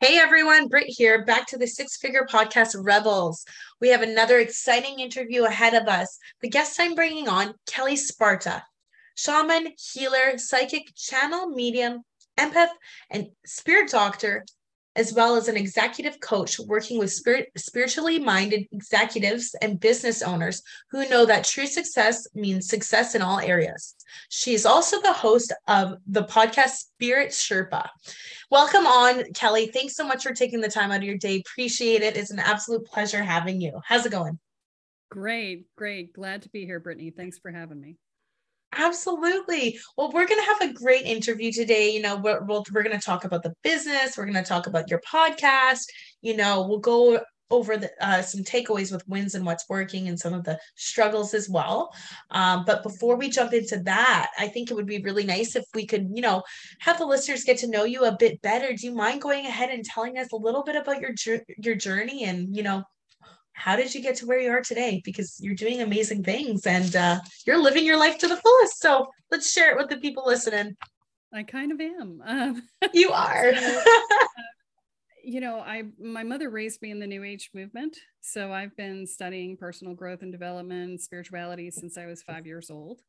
Hey everyone, Britt here, back to the Six Figure Podcast Rebels. We have another exciting interview ahead of us. The guest I'm bringing on, Kelle Sparta, shaman, healer, psychic, channel, medium, empath, and spirit doctor, as well as an executive coach working with spirit, spiritually minded executives and business owners who know that true success means success in all areas. She is also the host of the podcast Spirit Sherpa. Welcome on, Kelle. Thanks so much for taking the time out of your day. Appreciate it. It's an absolute pleasure having you. How's it going? Great, great. Glad to be here, Brittany. Thanks for having me. Absolutely. Well, we're going to have a great interview today. You know, we're, we're, we're going to talk about the business. We're going to talk about your podcast. You know, we'll go over the, uh, some takeaways with wins and what's working and some of the struggles as well. Um, but before we jump into that, I think it would be really nice if we could, you know, have the listeners get to know you a bit better. Do you mind going ahead and telling us a little bit about your your journey and you know how did you get to where you are today? Because you're doing amazing things and uh, you're living your life to the fullest. So let's share it with the people listening. I kind of am. Um, you are. so, uh, you know, I my mother raised me in the New Age movement, so I've been studying personal growth and development, spirituality since I was five years old.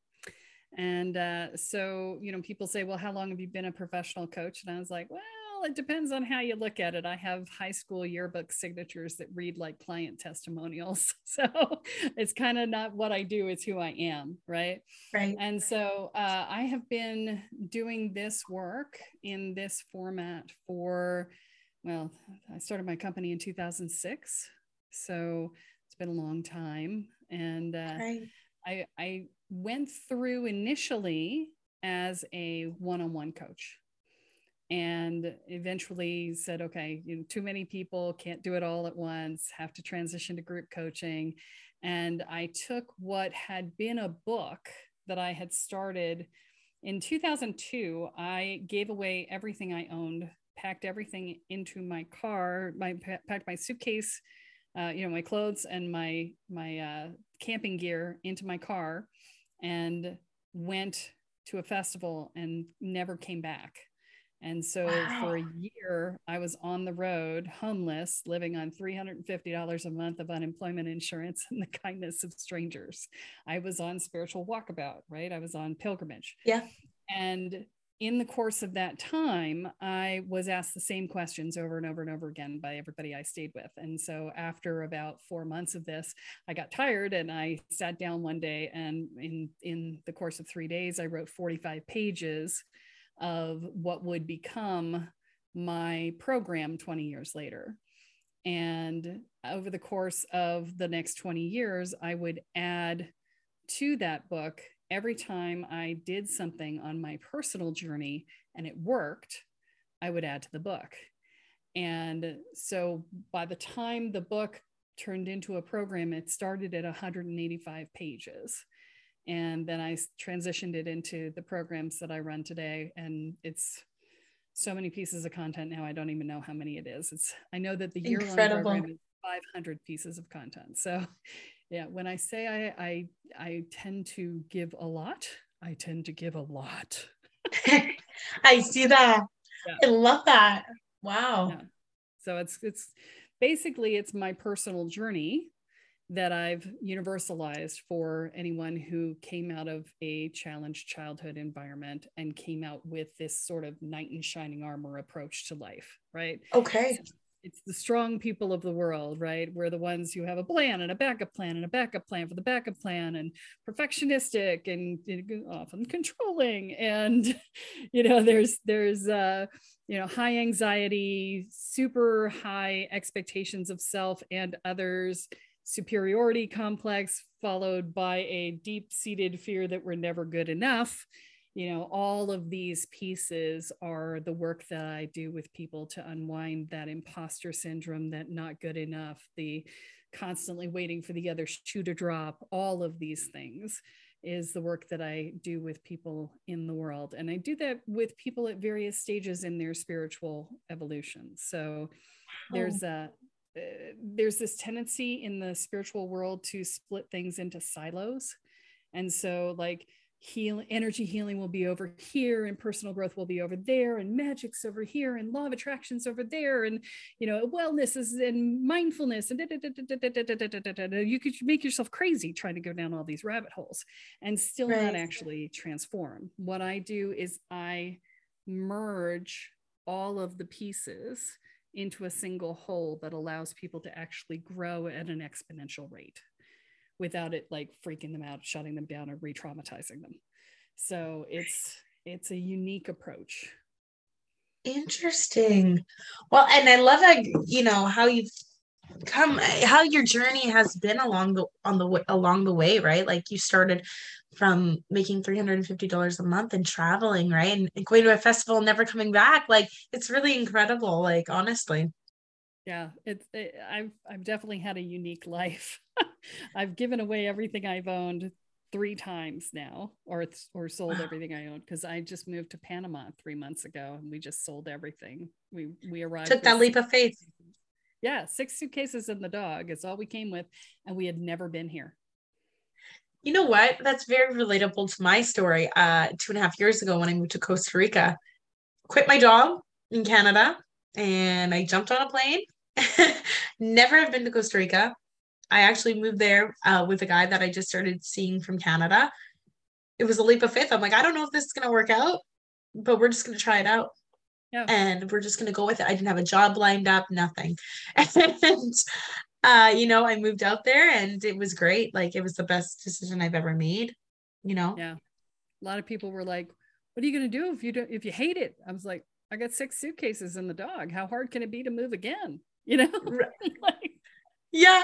And uh, so, you know, people say, "Well, how long have you been a professional coach?" And I was like, "Well." It depends on how you look at it. I have high school yearbook signatures that read like client testimonials. So it's kind of not what I do, it's who I am. Right. Right. And so uh, I have been doing this work in this format for, well, I started my company in 2006. So it's been a long time. And uh, right. I, I went through initially as a one on one coach and eventually said okay you know, too many people can't do it all at once have to transition to group coaching. And i took what had been a book that i had started in 2002 i gave away everything i owned packed everything into my car my packed my suitcase uh, you know my clothes and my my uh, camping gear into my car and went to a festival and never came back and so wow. for a year, I was on the road, homeless, living on $350 a month of unemployment insurance and the kindness of strangers. I was on spiritual walkabout, right? I was on pilgrimage. Yeah. And in the course of that time, I was asked the same questions over and over and over again by everybody I stayed with. And so after about four months of this, I got tired and I sat down one day and in in the course of three days, I wrote 45 pages of what would become my program 20 years later. And over the course of the next 20 years, I would add to that book every time I did something on my personal journey and it worked, I would add to the book. And so by the time the book turned into a program, it started at 185 pages and then I transitioned it into the programs that I run today. And it's so many pieces of content now. I don't even know how many it is. It's I know that the year long program is 500 pieces of content. So, yeah, when I say I I I tend to give a lot, I tend to give a lot. I see that. Yeah. I love that. Wow. Yeah. So it's it's basically it's my personal journey that I've universalized for anyone who came out of a challenged childhood environment and came out with this sort of knight in shining armor approach to life, right? Okay. So it's the strong people of the world, right? We're the ones who have a plan and a backup plan and a backup plan for the backup plan and perfectionistic and often controlling. And, you know, there's, there's, uh, you know, high anxiety, super high expectations of self and others superiority complex followed by a deep seated fear that we're never good enough. You know all of these pieces are the work that i do with people to unwind that imposter syndrome that not good enough the constantly waiting for the other shoe to drop. All of these things is the work that i do with people in the world. And i do that with people at various stages in their spiritual evolution. So there's a uh, there's this tendency in the spiritual world to split things into silos and so like heal energy healing will be over here and personal growth will be over there and magic's over here and law of attraction's over there and you know wellness is and mindfulness and you could make yourself crazy trying to go down all these rabbit holes and still right. not actually transform what i do is i merge all of the pieces into a single whole that allows people to actually grow at an exponential rate without it like freaking them out, shutting them down, or re-traumatizing them. So it's it's a unique approach. Interesting. Well, and I love how you know how you've come how your journey has been along the on the along the way, right? Like you started from making $350 a month and traveling, right? And, and going to a festival, and never coming back. Like it's really incredible, like honestly yeah it's it, i've i've definitely had a unique life i've given away everything i've owned three times now or or sold everything i owned because i just moved to panama three months ago and we just sold everything we we arrived took that leap of faith yeah six suitcases and the dog it's all we came with and we had never been here you know what that's very relatable to my story uh two and a half years ago when i moved to costa rica quit my job in canada and i jumped on a plane Never have been to Costa Rica. I actually moved there uh, with a guy that I just started seeing from Canada. It was a leap of faith. I'm like, I don't know if this is going to work out, but we're just going to try it out. Yeah. And we're just going to go with it. I didn't have a job lined up, nothing. And, uh, you know, I moved out there and it was great. Like, it was the best decision I've ever made, you know? Yeah. A lot of people were like, what are you going to do if you don't, if you hate it? I was like, I got six suitcases and the dog. How hard can it be to move again? you know like, yeah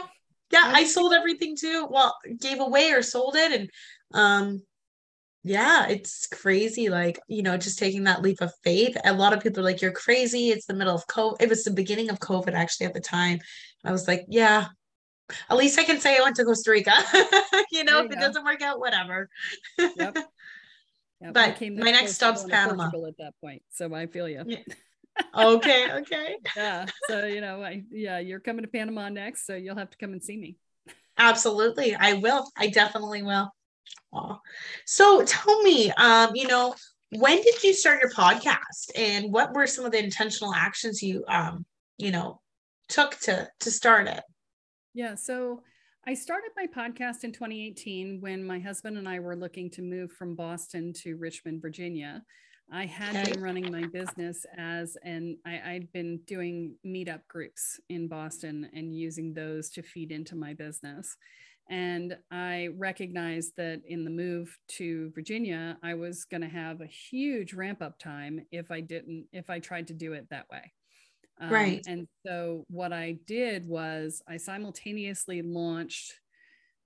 yeah i sold everything too well gave away or sold it and um yeah it's crazy like you know just taking that leap of faith a lot of people are like you're crazy it's the middle of covid it was the beginning of covid actually at the time i was like yeah at least i can say i went to costa rica you know you if go. it doesn't work out whatever yep. Yep. but my next stop's panama at that point so i feel you yeah okay, okay. yeah. So, you know, I yeah, you're coming to Panama next, so you'll have to come and see me. Absolutely. I will. I definitely will. Aw. So tell me, um, you know, when did you start your podcast and what were some of the intentional actions you um, you know, took to to start it? Yeah, so I started my podcast in 2018 when my husband and I were looking to move from Boston to Richmond, Virginia. I had okay. been running my business as and I, I'd been doing meetup groups in Boston and using those to feed into my business. And I recognized that in the move to Virginia, I was going to have a huge ramp up time if I didn't, if I tried to do it that way. Um, right. And so what I did was I simultaneously launched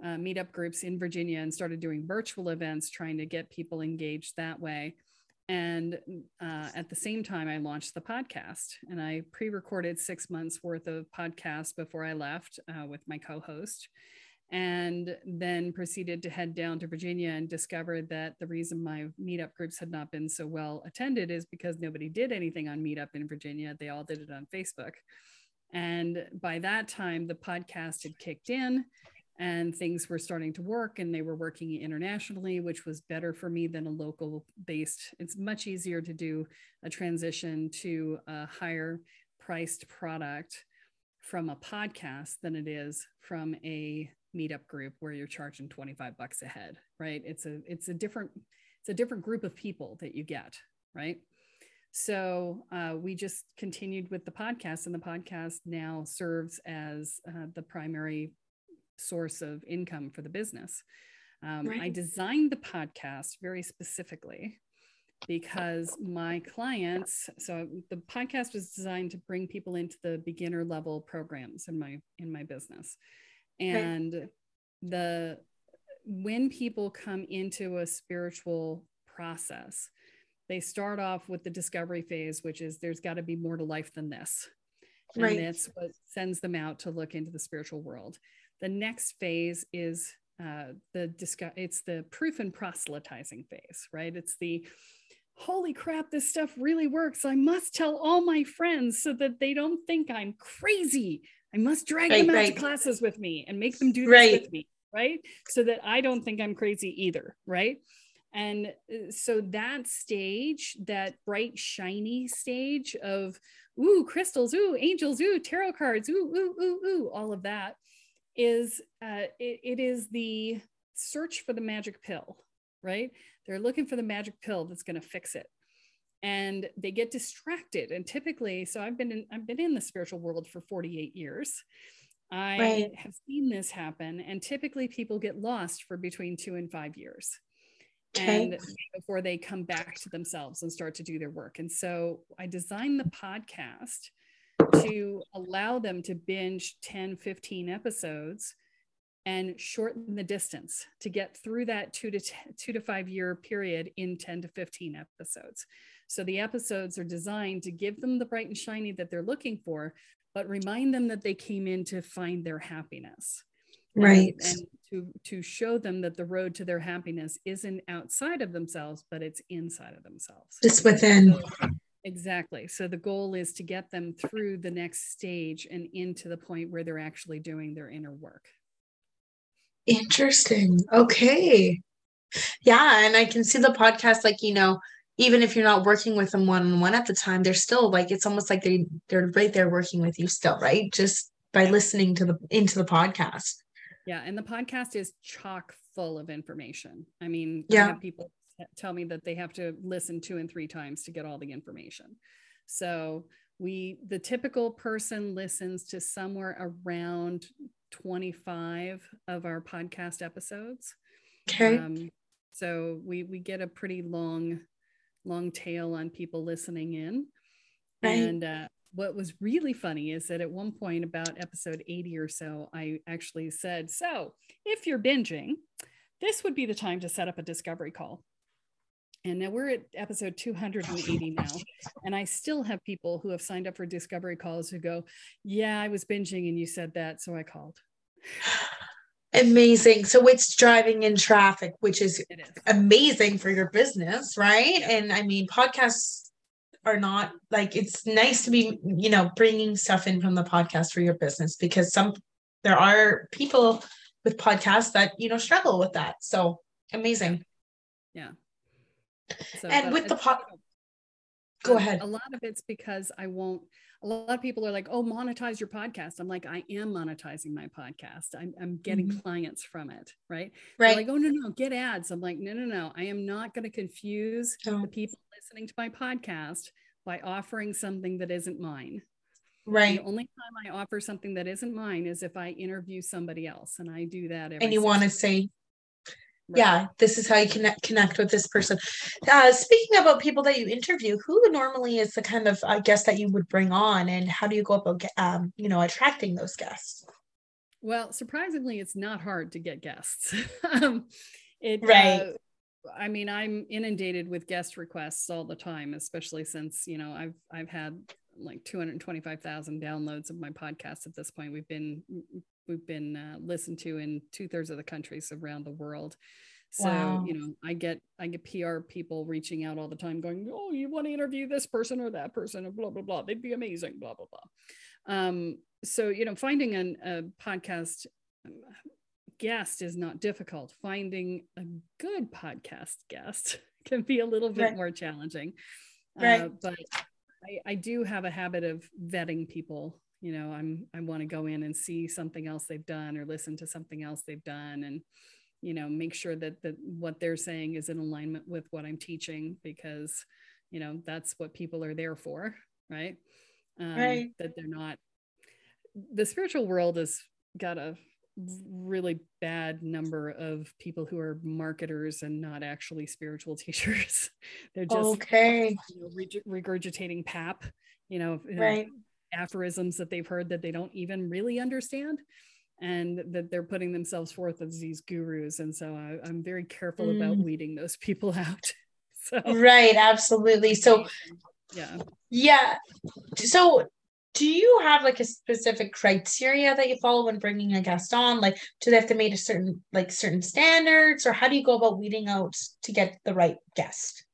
uh, meetup groups in Virginia and started doing virtual events, trying to get people engaged that way. And uh, at the same time, I launched the podcast and I pre recorded six months worth of podcasts before I left uh, with my co host. And then proceeded to head down to Virginia and discovered that the reason my meetup groups had not been so well attended is because nobody did anything on Meetup in Virginia. They all did it on Facebook. And by that time, the podcast had kicked in and things were starting to work and they were working internationally which was better for me than a local based it's much easier to do a transition to a higher priced product from a podcast than it is from a meetup group where you're charging 25 bucks a head right it's a it's a different it's a different group of people that you get right so uh, we just continued with the podcast and the podcast now serves as uh, the primary source of income for the business. Um, right. I designed the podcast very specifically because my clients so the podcast was designed to bring people into the beginner level programs in my in my business and right. the when people come into a spiritual process they start off with the discovery phase which is there's got to be more to life than this. And right. that's what sends them out to look into the spiritual world. The next phase is uh, the discuss it's the proof and proselytizing phase right? It's the holy crap this stuff really works. I must tell all my friends so that they don't think i'm crazy i must drag right, them out right. to classes with me and make them do this right. with me right so that i don't think i'm crazy either right and uh, so that stage that bright shiny stage of ooh crystals ooh angels ooh tarot cards ooh ooh ooh ooh all of that is uh, it, it is the search for the magic pill, right? They're looking for the magic pill that's going to fix it. And they get distracted. And typically, so I've been in, I've been in the spiritual world for 48 years. I right. have seen this happen. And typically people get lost for between two and five years. Okay. And before they come back to themselves and start to do their work. And so I designed the podcast to allow them to binge 10, 15 episodes and shorten the distance to get through that two to 10, two to five year period in 10 to 15 episodes. So the episodes are designed to give them the bright and shiny that they're looking for, but remind them that they came in to find their happiness. Right. And, and to, to show them that the road to their happiness isn't outside of themselves, but it's inside of themselves. Just within. So, Exactly. So the goal is to get them through the next stage and into the point where they're actually doing their inner work. Interesting. Okay. Yeah. And I can see the podcast, like, you know, even if you're not working with them one on one at the time, they're still like, it's almost like they, they're right there working with you still, right? Just by listening to the, into the podcast. Yeah. And the podcast is chock full of information. I mean, yeah. People tell me that they have to listen two and three times to get all the information. So we, the typical person listens to somewhere around 25 of our podcast episodes. Okay. Um, so we we get a pretty long, long tail on people listening in. Right. And uh, what was really funny is that at one point, about episode 80 or so, I actually said, So if you're binging, this would be the time to set up a discovery call. And now we're at episode 280 now. And I still have people who have signed up for discovery calls who go, Yeah, I was binging and you said that. So I called. Amazing. So it's driving in traffic, which is, is. amazing for your business, right? Yeah. And I mean, podcasts are not like it's nice to be, you know, bringing stuff in from the podcast for your business because some there are people with podcasts that, you know, struggle with that. So amazing. Yeah. So, and with the pot, go ahead. A lot of it's because I won't. A lot of people are like, "Oh, monetize your podcast." I'm like, I am monetizing my podcast. I'm, I'm getting mm-hmm. clients from it, right? Right. They're like, oh no, no, get ads. I'm like, no, no, no. I am not going to confuse oh. the people listening to my podcast by offering something that isn't mine. Right. The only time I offer something that isn't mine is if I interview somebody else, and I do that. and you want to say Right. yeah this is how you connect connect with this person uh, speaking about people that you interview who normally is the kind of uh, guest that you would bring on and how do you go about um, you know attracting those guests well surprisingly it's not hard to get guests um, it right uh, i mean i'm inundated with guest requests all the time especially since you know i've i've had like 225,000 downloads of my podcast at this point. We've been we've been uh, listened to in two thirds of the countries around the world. So wow. you know, I get I get PR people reaching out all the time, going, "Oh, you want to interview this person or that person?" and blah blah blah. They'd be amazing. Blah blah blah. Um, so you know, finding an, a podcast um, guest is not difficult. Finding a good podcast guest can be a little bit right. more challenging. Right. Uh, but I, I do have a habit of vetting people you know i'm i want to go in and see something else they've done or listen to something else they've done and you know make sure that that what they're saying is in alignment with what i'm teaching because you know that's what people are there for right? Um, right. that they're not the spiritual world has got a really bad number of people who are marketers and not actually spiritual teachers. They're just okay. you know, regurgitating pap you know right aphorisms that they've heard that they don't even really understand. and that they're putting themselves forth as these gurus. And so I, am very careful mm. about weeding those people out. so right, absolutely. So yeah, yeah. So do you have like a specific criteria that you follow when bringing a guest on like do they have to meet a certain like certain standards or how do you go about weeding out to get the right guest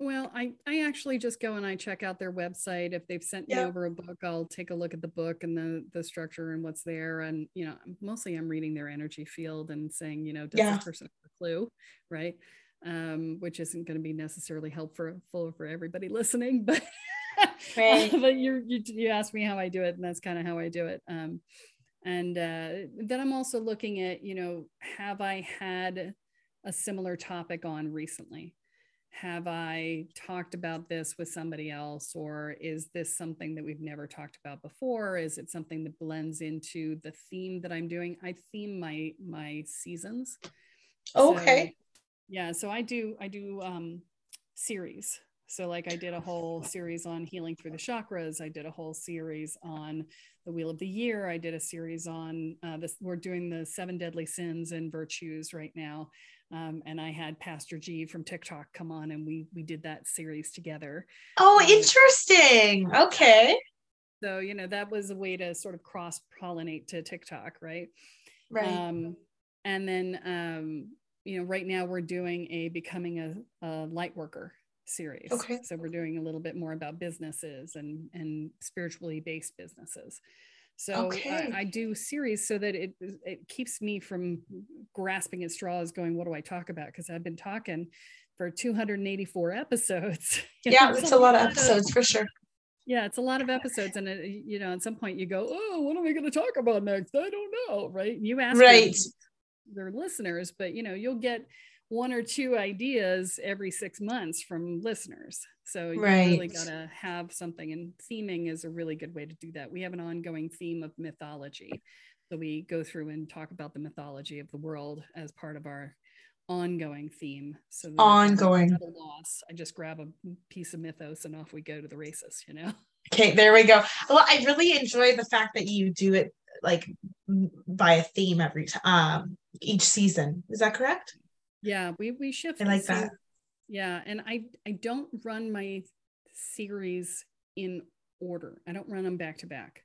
well i i actually just go and i check out their website if they've sent me over a book i'll take a look at the book and the the structure and what's there and you know mostly i'm reading their energy field and saying you know does yeah. this person have a clue right um, which isn't going to be necessarily helpful for everybody listening but right. but you you asked me how I do it, and that's kind of how I do it. Um, and uh, then I'm also looking at, you know, have I had a similar topic on recently? Have I talked about this with somebody else, or is this something that we've never talked about before? Is it something that blends into the theme that I'm doing? I theme my my seasons. Okay. So, yeah, so I do I do um, series so, like, I did a whole series on healing through the chakras. I did a whole series on the Wheel of the Year. I did a series on uh, this. We're doing the seven deadly sins and virtues right now. Um, and I had Pastor G from TikTok come on, and we we did that series together. Oh, um, interesting. Okay. So you know that was a way to sort of cross pollinate to TikTok, right? Right. Um, and then um, you know, right now we're doing a becoming a, a light worker series. Okay. So we're doing a little bit more about businesses and and spiritually based businesses. So uh, okay. I, I, do series so that it it keeps me from grasping at straws, going, "What do I talk about?" Because I've been talking for 284 episodes. yeah, it's a lot of episodes for sure. Yeah, it's a lot of episodes, and uh, it, you know, at some point you go, "Oh, what are we going to talk about next?" I don't know, right? You ask right. their listeners, but you know, you'll get one or two ideas every six months from listeners. So you right. really got to have something, and theming is a really good way to do that. We have an ongoing theme of mythology. So we go through and talk about the mythology of the world as part of our ongoing theme. So ongoing loss. I just grab a piece of mythos and off we go to the races, you know? Okay, there we go. Well, I really enjoy the fact that you do it like by a theme every time um each season. Is that correct? Yeah, we we shift. I like that. Yeah, and I I don't run my series in order. I don't run them back to back.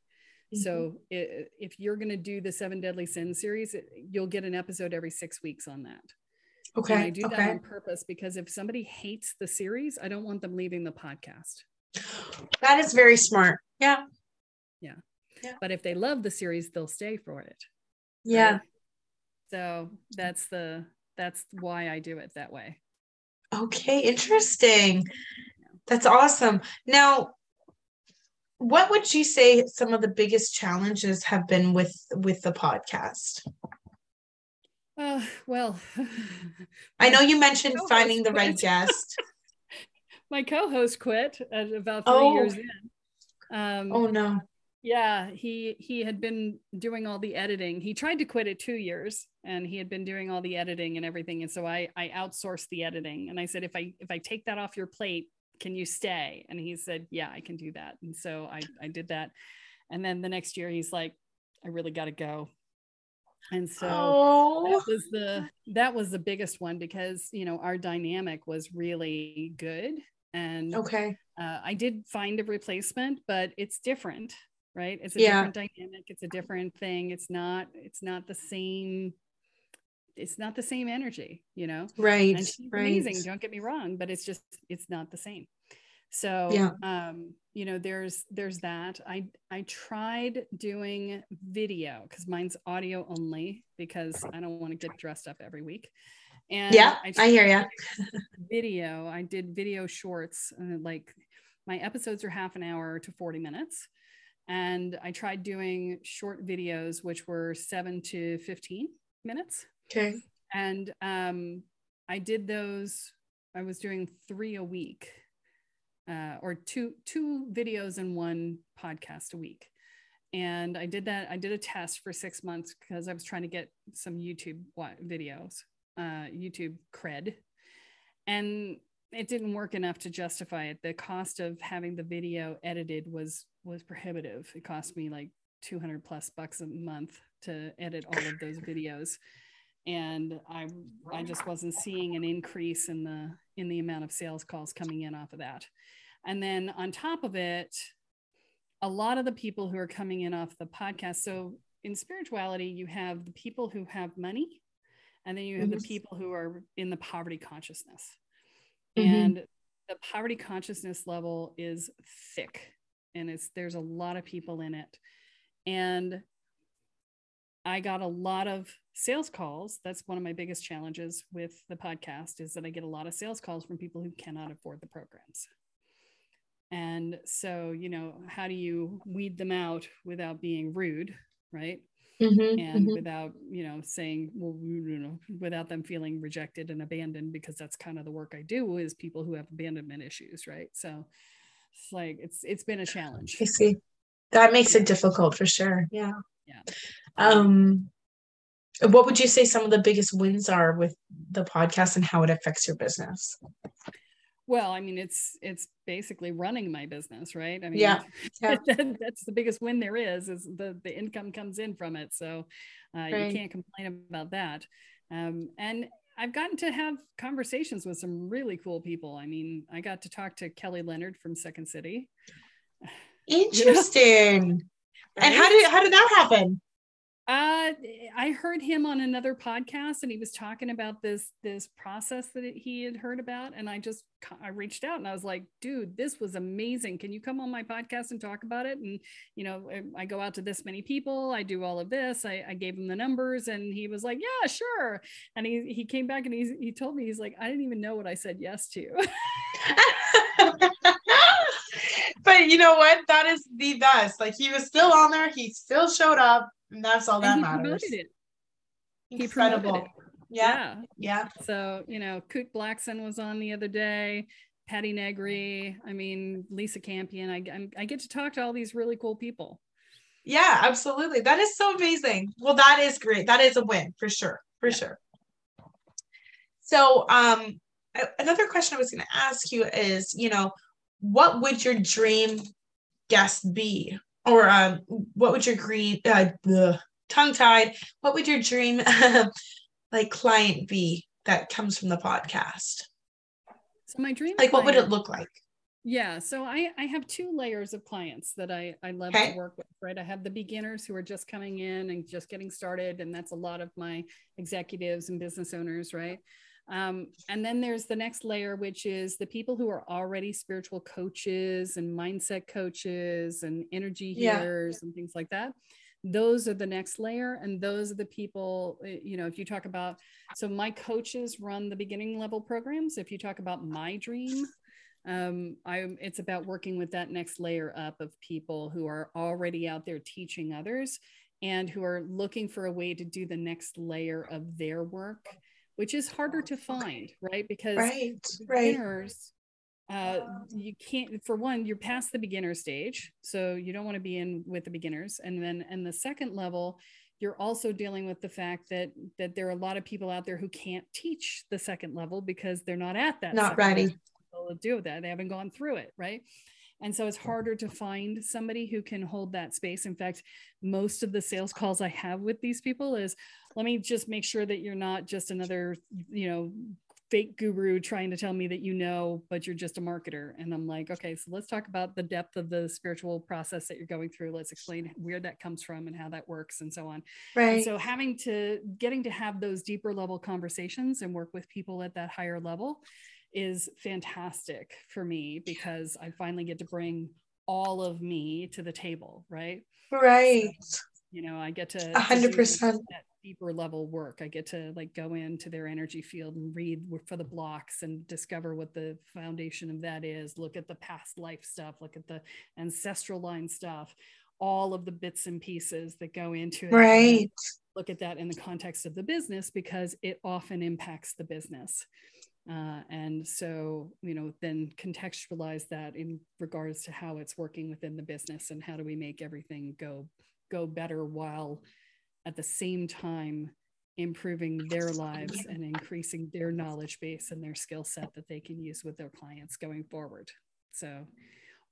Mm-hmm. So if you're going to do the Seven Deadly Sins series, you'll get an episode every six weeks on that. Okay. And I do okay. that on purpose because if somebody hates the series, I don't want them leaving the podcast. That is very smart. Yeah. Yeah. yeah. But if they love the series, they'll stay for it. Yeah. Right? So that's the that's why I do it that way. Okay, interesting. That's awesome. Now, what would you say some of the biggest challenges have been with with the podcast? Uh, well, I know you mentioned finding the quit. right guest. my co-host quit at about three oh. years in. Um, oh no! Yeah, he he had been doing all the editing. He tried to quit at two years, and he had been doing all the editing and everything. And so I I outsourced the editing, and I said, if I if I take that off your plate, can you stay? And he said, yeah, I can do that. And so I I did that. And then the next year, he's like, I really got to go. And so oh. that was the that was the biggest one because you know our dynamic was really good. And okay, uh, I did find a replacement, but it's different right it's a yeah. different dynamic it's a different thing it's not it's not the same it's not the same energy you know? Right and she's right. amazing don't get me wrong but it's just it's not the same. So yeah. um you know there's there's that. I i tried doing video because mine's audio only because i don't want to get dressed up every week. And yeah i, I hear you video. I did video shorts uh, like my episodes are half an hour to 40 minutes. And I tried doing short videos, which were seven to 15 minutes. Okay. And um, I did those, I was doing three a week uh, or two, two videos and one podcast a week. And I did that. I did a test for six months because I was trying to get some YouTube videos, uh, YouTube cred. And it didn't work enough to justify it. The cost of having the video edited was was prohibitive. It cost me like 200 plus bucks a month to edit all of those videos and i i just wasn't seeing an increase in the in the amount of sales calls coming in off of that and then on top of it a lot of the people who are coming in off the podcast so in spirituality you have the people who have money and then you have mm-hmm. the people who are in the poverty consciousness mm-hmm. and the poverty consciousness level is thick and it's there's a lot of people in it and i got a lot of sales calls. That's one of my biggest challenges with the podcast is that i get a lot of sales calls from people who cannot afford the programs. And so you know how do you weed them out without being rude right? Mm-hmm, and mm-hmm. without you know saying well you know without them feeling rejected and abandoned because that's kind of the work i do is people who have abandonment issues right? So it's like it's it's been a challenge. i see. That makes it difficult for sure. Yeah yeah. Um what would you say some of the biggest wins are with the podcast and how it affects your business? Well i mean it's it's basically running my business right? I mean yeah, yeah. that's the biggest win there is is the the income comes in from it. So uh, right. you can't complain about that. Um, and i've gotten to have conversations with some really cool people. I mean i got to talk to kelly leonard from second city. Interesting? Right? and how did how did that happen uh, I heard him on another podcast, and he was talking about this this process that he had heard about, and I just I reached out and I was like, "Dude, this was amazing. Can you come on my podcast and talk about it?" And you know, I go out to this many people, I do all of this. I, I gave him the numbers, and he was like, "Yeah, sure." And he he came back and he he told me he's like, "I didn't even know what I said yes to." but you know what? That is the best. Like he was still on there. He still showed up and that's all that matters. Incredible. Yeah. yeah. Yeah. So, you know, Kute Blackson was on the other day, Patti Negri. I mean, Lisa Campion. I, I get to talk to all these really cool people. Yeah, absolutely. That is so amazing. Well, that is great. That is a win for sure. For yeah. sure. So, um, another question I was going to ask you is, you know, what would your dream guest be? or um, what would your green uh, tongue tied? What would your dream like client be that comes from the podcast? So my dream, like, client, what would it look like? Yeah, so I I have two layers of clients that I I love okay. to work with. Right, I have the beginners who are just coming in and just getting started, and that's a lot of my executives and business owners. Right. Um, and then there's the next layer, which is the people who are already spiritual coaches and mindset coaches and energy healers yeah. and things like that. Those are the next layer. And those are the people, eh, you know, if you talk about, so my coaches run the beginning level programs. If you talk about my dream, um, I'm, it's about working with that next layer up of people who are already out there teaching others and who are looking for a way to do the next layer of their work which is harder to find, right? Because right, beginners, right. uh, you can't. For one, you're past the beginner stage, so you don't want to be in with the beginners. And then, and the second level, you're also dealing with the fact that that there are a lot of people out there who can't teach the second level because they're not at that. Not ready. To do that, they haven't gone through it, right? And so it's harder to find somebody who can hold that space. In fact, most of the sales calls I have with these people is let me just make sure that you're not just another, you know, fake guru trying to tell me that you know, but you're just a marketer. And I'm like, okay, so let's talk about the depth of the spiritual process that you're going through. Let's explain where that comes from and how that works and so on. Right. And so having to getting to have those deeper level conversations and work with people at that higher level is fantastic for me because I finally get to bring all of me to the table, right? Right. So, you know, I get to hundred percent deeper level work. I get to like go into their energy field and read for the blocks and discover what the foundation of that is. Look at the past life stuff. Look at the ancestral line stuff. All of the bits and pieces that go into it. Right. Look at that in the context of the business because it often impacts the business. Uh, and so, you know, then contextualize that in regards to how it's working within the business and how do we make everything go go better while at the same time improving their lives and increasing their knowledge base and their skill set that they can use with their clients going forward. So,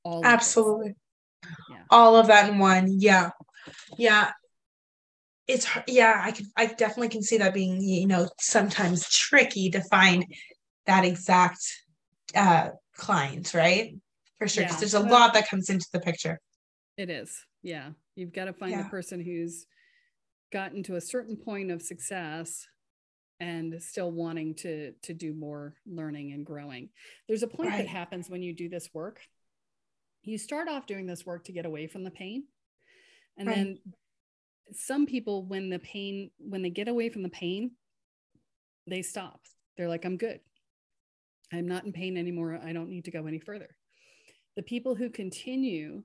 all absolutely, yeah. all of that in one. Yeah, yeah. it's yeah i can i definitely can see that being you know sometimes tricky to find that exact uh client right for sure because yeah. there's a lot that comes into the picture it is yeah you've got to find yeah. the person who's gotten to a certain point of success and still wanting to to do more learning and growing there's a point right. that happens when you do this work you start off doing this work to get away from the pain and right. then some people when the pain when they get away from the pain they stop they're like i'm good i'm not in pain anymore. I don't need to go any further. The people who continue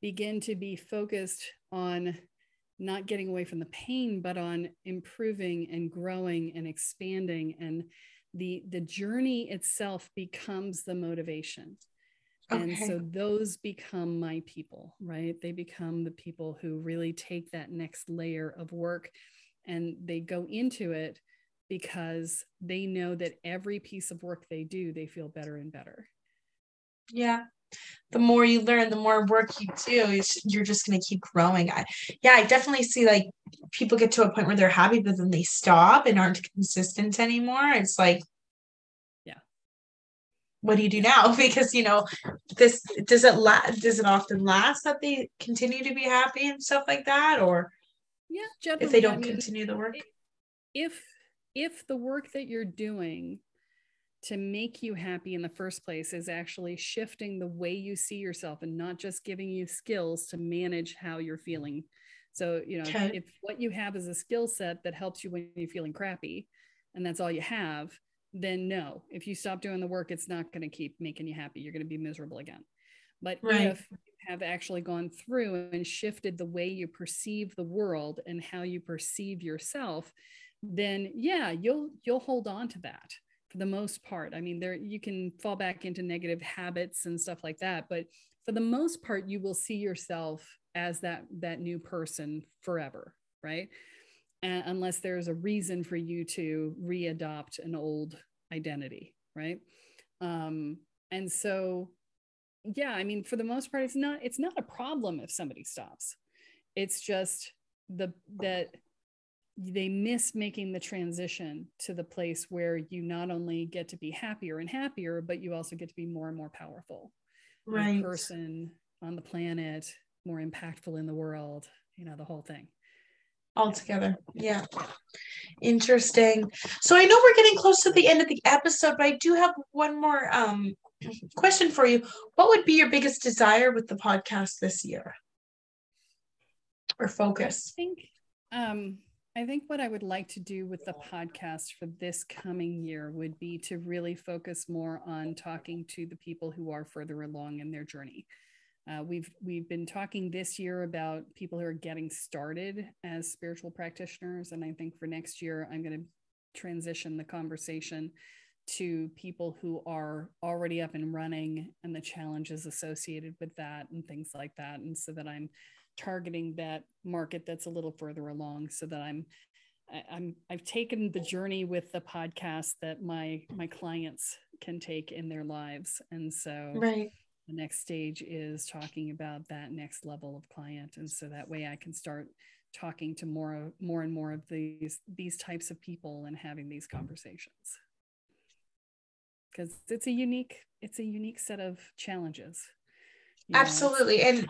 begin to be focused on not getting away from the pain but on improving and growing and expanding. And the the journey itself becomes the motivation. Okay. and so those become my people right? They become the people who really take that next layer of work and they go into it because they know that every piece of work they do they feel better and better yeah the more you learn, the more work you do, you're just going to keep growing. I, yeah, I definitely see like people get to a point where they're happy, but then they stop and aren't consistent anymore. It's like, yeah, what do you do now? Because you know, this does it last? Does it often last that they continue to be happy and stuff like that, or yeah, if they don't I mean, continue the work? If if the work that you're doing to make you happy in the first place is actually shifting the way you see yourself and not just giving you skills to manage how you're feeling. So, you know, okay. if what you have is a skill set that helps you when you're feeling crappy and that's all you have, then no, if you stop doing the work, it's not going to keep making you happy. You're going to be miserable again. But right. if you have actually gone through and shifted the way you perceive the world and how you perceive yourself, then yeah, you'll you'll hold on to that for the most part. I mean, there you can fall back into negative habits and stuff like that, but for the most part, you will see yourself as that that new person forever, right? And unless there's a reason for you to readopt an old identity, right? Um, and so, yeah, I mean, for the most part, it's not it's not a problem if somebody stops. It's just the that they miss making the transition to the place where you not only get to be happier and happier, but you also get to be more and more powerful. Right. person on the planet, more impactful in the world, you know, the whole thing. Altogether. Yeah. Interesting. So I know we're getting close to the end of the episode, but I do have one more um question for you. What would be your biggest desire with the podcast this year? Or focus? I think um I think what I would like to do with the podcast for this coming year would be to really focus more on talking to the people who are further along in their journey. Uh, we've we've been talking this year about people who are getting started as spiritual practitioners, and I think for next year I'm going to transition the conversation to people who are already up and running and the challenges associated with that and things like that, and so that I'm targeting that market that's a little further along so that I'm I'm I've taken the journey with the podcast that my my clients can take in their lives. And so right. the next stage is talking about that next level of client. And so that way I can start talking to more more and more of these these types of people and having these conversations. Because it's a unique it's a unique set of challenges. Absolutely know? and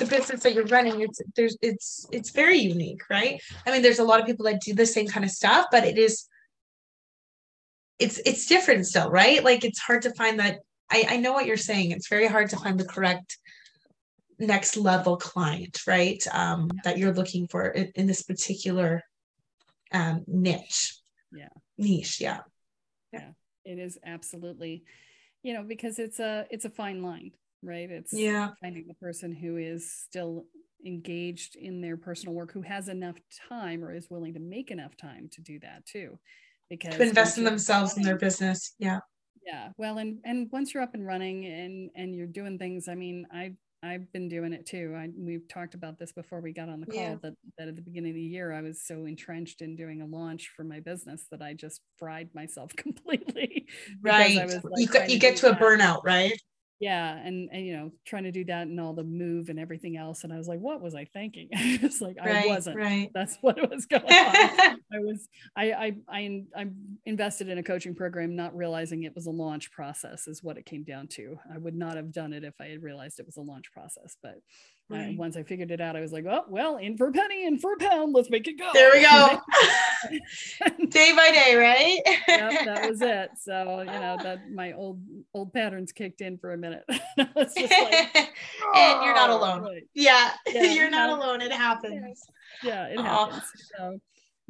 the business that you're running it's there's it's it's very unique right? I mean there's a lot of people that do the same kind of stuff but it is it's it's different still right? Like it's hard to find that i i know what you're saying. It's very hard to find the correct next level client right um that you're looking for in, in this particular um niche. Yeah. Niche yeah. Yeah. It is absolutely you know because it's a it's a fine line right? It's yeah finding the person who is still engaged in their personal work, who has enough time or is willing to make enough time to do that too. Because to invest in themselves running, in their business. Yeah. Yeah. Well, and and once you're up and running and and you're doing things, I mean, I I've been doing it too. I, we've talked about this before we got on the call yeah. that, that at the beginning of the year, I was so entrenched in doing a launch for my business that I just fried myself completely. Right. Like you, you get to a burnout, right? Yeah and and you know trying to do that and all the move and everything else and i was like what was i thinking? It's like right, i wasn't. right. That's what was going on. I was I, I i i invested in a coaching program not realizing it was a launch process is what it came down to. I would not have done it if i had realized it was a launch process but right. once I figured it out, I was like, oh, well, in for a penny, in for a pound, let's make it go. There we go. day by day, right? yep, that was it. So, you know, that my old old patterns kicked in for a minute. like, and you're not oh, alone. Right. Yeah, yeah, you're not alone. It happens. Yeah, it happens. So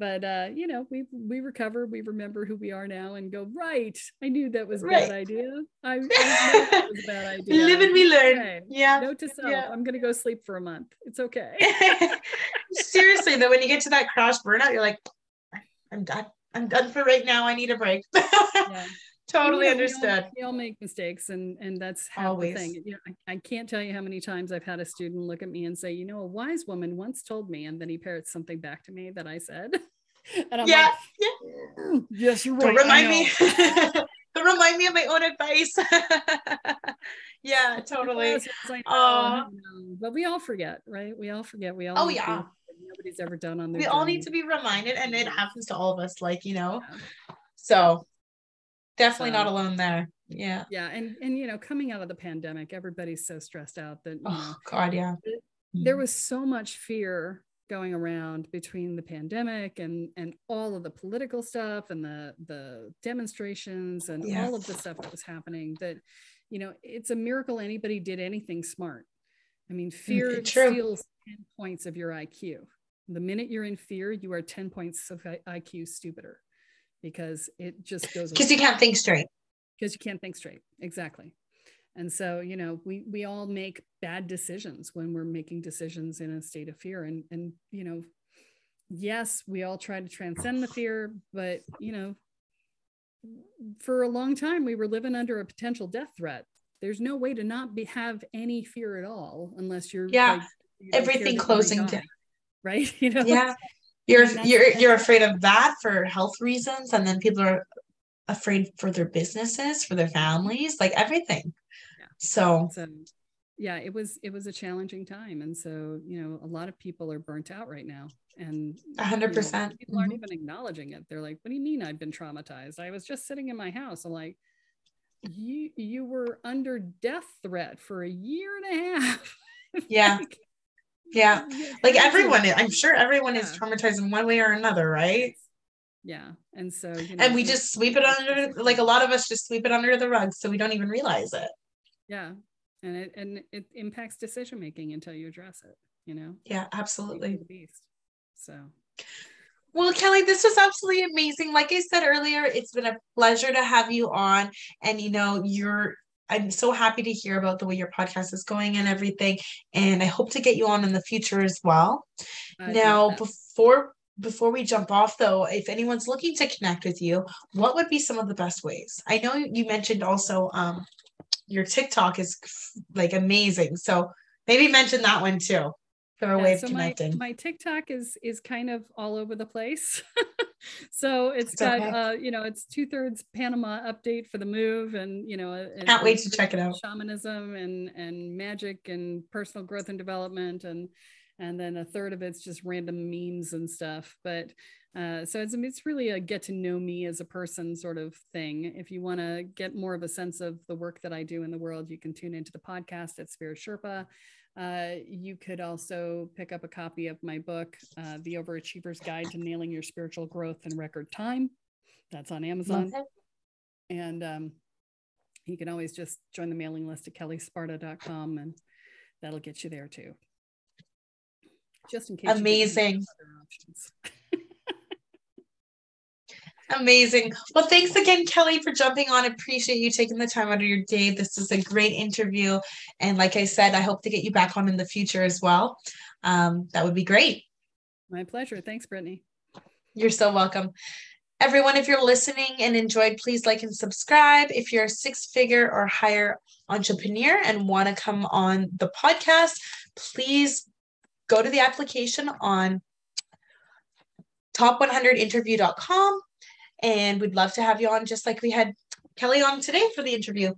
but uh, you know, we we recover, we remember who we are now, and go right. I knew that was a right. bad idea. I, I knew that was a bad idea. Live and we learn. Okay. Yeah. Note to self: yeah. I'm gonna go sleep for a month. It's okay. Seriously, though, when you get to that crash burnout, you're like, I'm done. I'm done for right now. I need a break. yeah. Totally you know, understood. We all, we all, make mistakes, and and that's always the thing. You know, I, I can't tell you how many times I've had a student look at me and say, you know, a wise woman once told me, and then he parrots something back to me that I said. And I'm yeah, like, yeah. Mm, yes, you're right. Don't remind me. Don't remind me of my own advice. yeah, totally. oh. But we all forget, right? We all forget. We all. Oh yeah. Nobody's ever done on their. We journey. all need to be reminded, and it happens to all of us. Like you know, yeah. so definitely so, not alone there. Yeah. Yeah, and and you know, coming out of the pandemic, everybody's so stressed out that. oh know, God, yeah. There was so much fear going around between the pandemic and and all of the political stuff and the the demonstrations and yes. all of the stuff that was happening that you know it's a miracle anybody did anything smart i mean fear mm, steals 10 points of your iq the minute you're in fear you are 10 points of iq stupider because it just goes because you can't think straight. Because you can't think straight. Exactly. And so you know we we all make bad decisions when we're making decisions in a state of fear. And and you know yes we all try to transcend the fear but you know for a long time we were living under a potential death threat. There's no way to not be have any fear at all unless you're yeah. like, you everything closing down. right? You know? Yeah you're you're you're afraid of that for health reasons and then people are afraid for their businesses for their families like everything so, so yeah, it was it was a challenging time, and so you know a lot of people are burnt out right now, and a hundred percent people aren't mm-hmm. even acknowledging it. They're like, "What do you mean I've been traumatized? I was just sitting in my house." I'm like, "You you were under death threat for a year and a half." Yeah. like, yeah. Like everyone, I'm sure everyone yeah. is traumatized in one way or another, right? Yeah. And so, you know, and we just sweep it under, like a lot of us just sweep it under the rug so we don't even realize it yeah and it and it impacts decision making until you address it you know yeah absolutely the beast so well Kelle this was absolutely amazing like i said earlier it's been a pleasure to have you on and you know you're i'm so happy to hear about the way your podcast is going and everything and i hope to get you on in the future as well I now before before we jump off though if anyone's looking to connect with you what would be some of the best ways i know you mentioned also um, your TikTok is like amazing. So maybe mention that one too for a yeah, way of so connecting. My, my TikTok is is kind of all over the place. so it's, got okay. uh, you know, it's two thirds Panama update for the move and you know and, can't wait to check it out. Shamanism and and magic and personal growth and development and and then a third of it's just random memes and stuff. But uh, so it's, it's really a get to know me as a person sort of thing. If you want to get more of a sense of the work that I do in the world, you can tune into the podcast at Spirit Sherpa. Uh, you could also pick up a copy of my book, uh, The Overachiever's Guide to Nailing Your Spiritual Growth in Record Time. That's on Amazon. And um, you can always just join the mailing list at kellesparta.com and that'll get you there too. Just in case. Amazing. Amazing. Well, thanks again, Kelle, for jumping on. Appreciate you taking the time out of your day. This is a great interview. And like I said, I hope to get you back on in the future as well. Um, that would be great. My pleasure. Thanks, Brittany. You're so welcome. Everyone, if you're listening and enjoyed, please like and subscribe. If you're a six figure or higher entrepreneur and want to come on the podcast, please go to the application on top100interview.com and we'd love to have you on just like we had Kelle on today for the interview.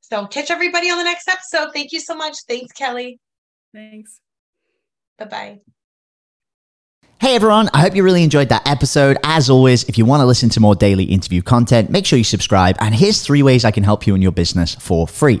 So catch everybody on the next episode. Thank you so much. Thanks, Kelle. Thanks. Bye bye. Hey everyone, I hope you really enjoyed that episode. As always, if you want to listen to more daily interview content, make sure you subscribe. And here's three ways I can help you in your business for free.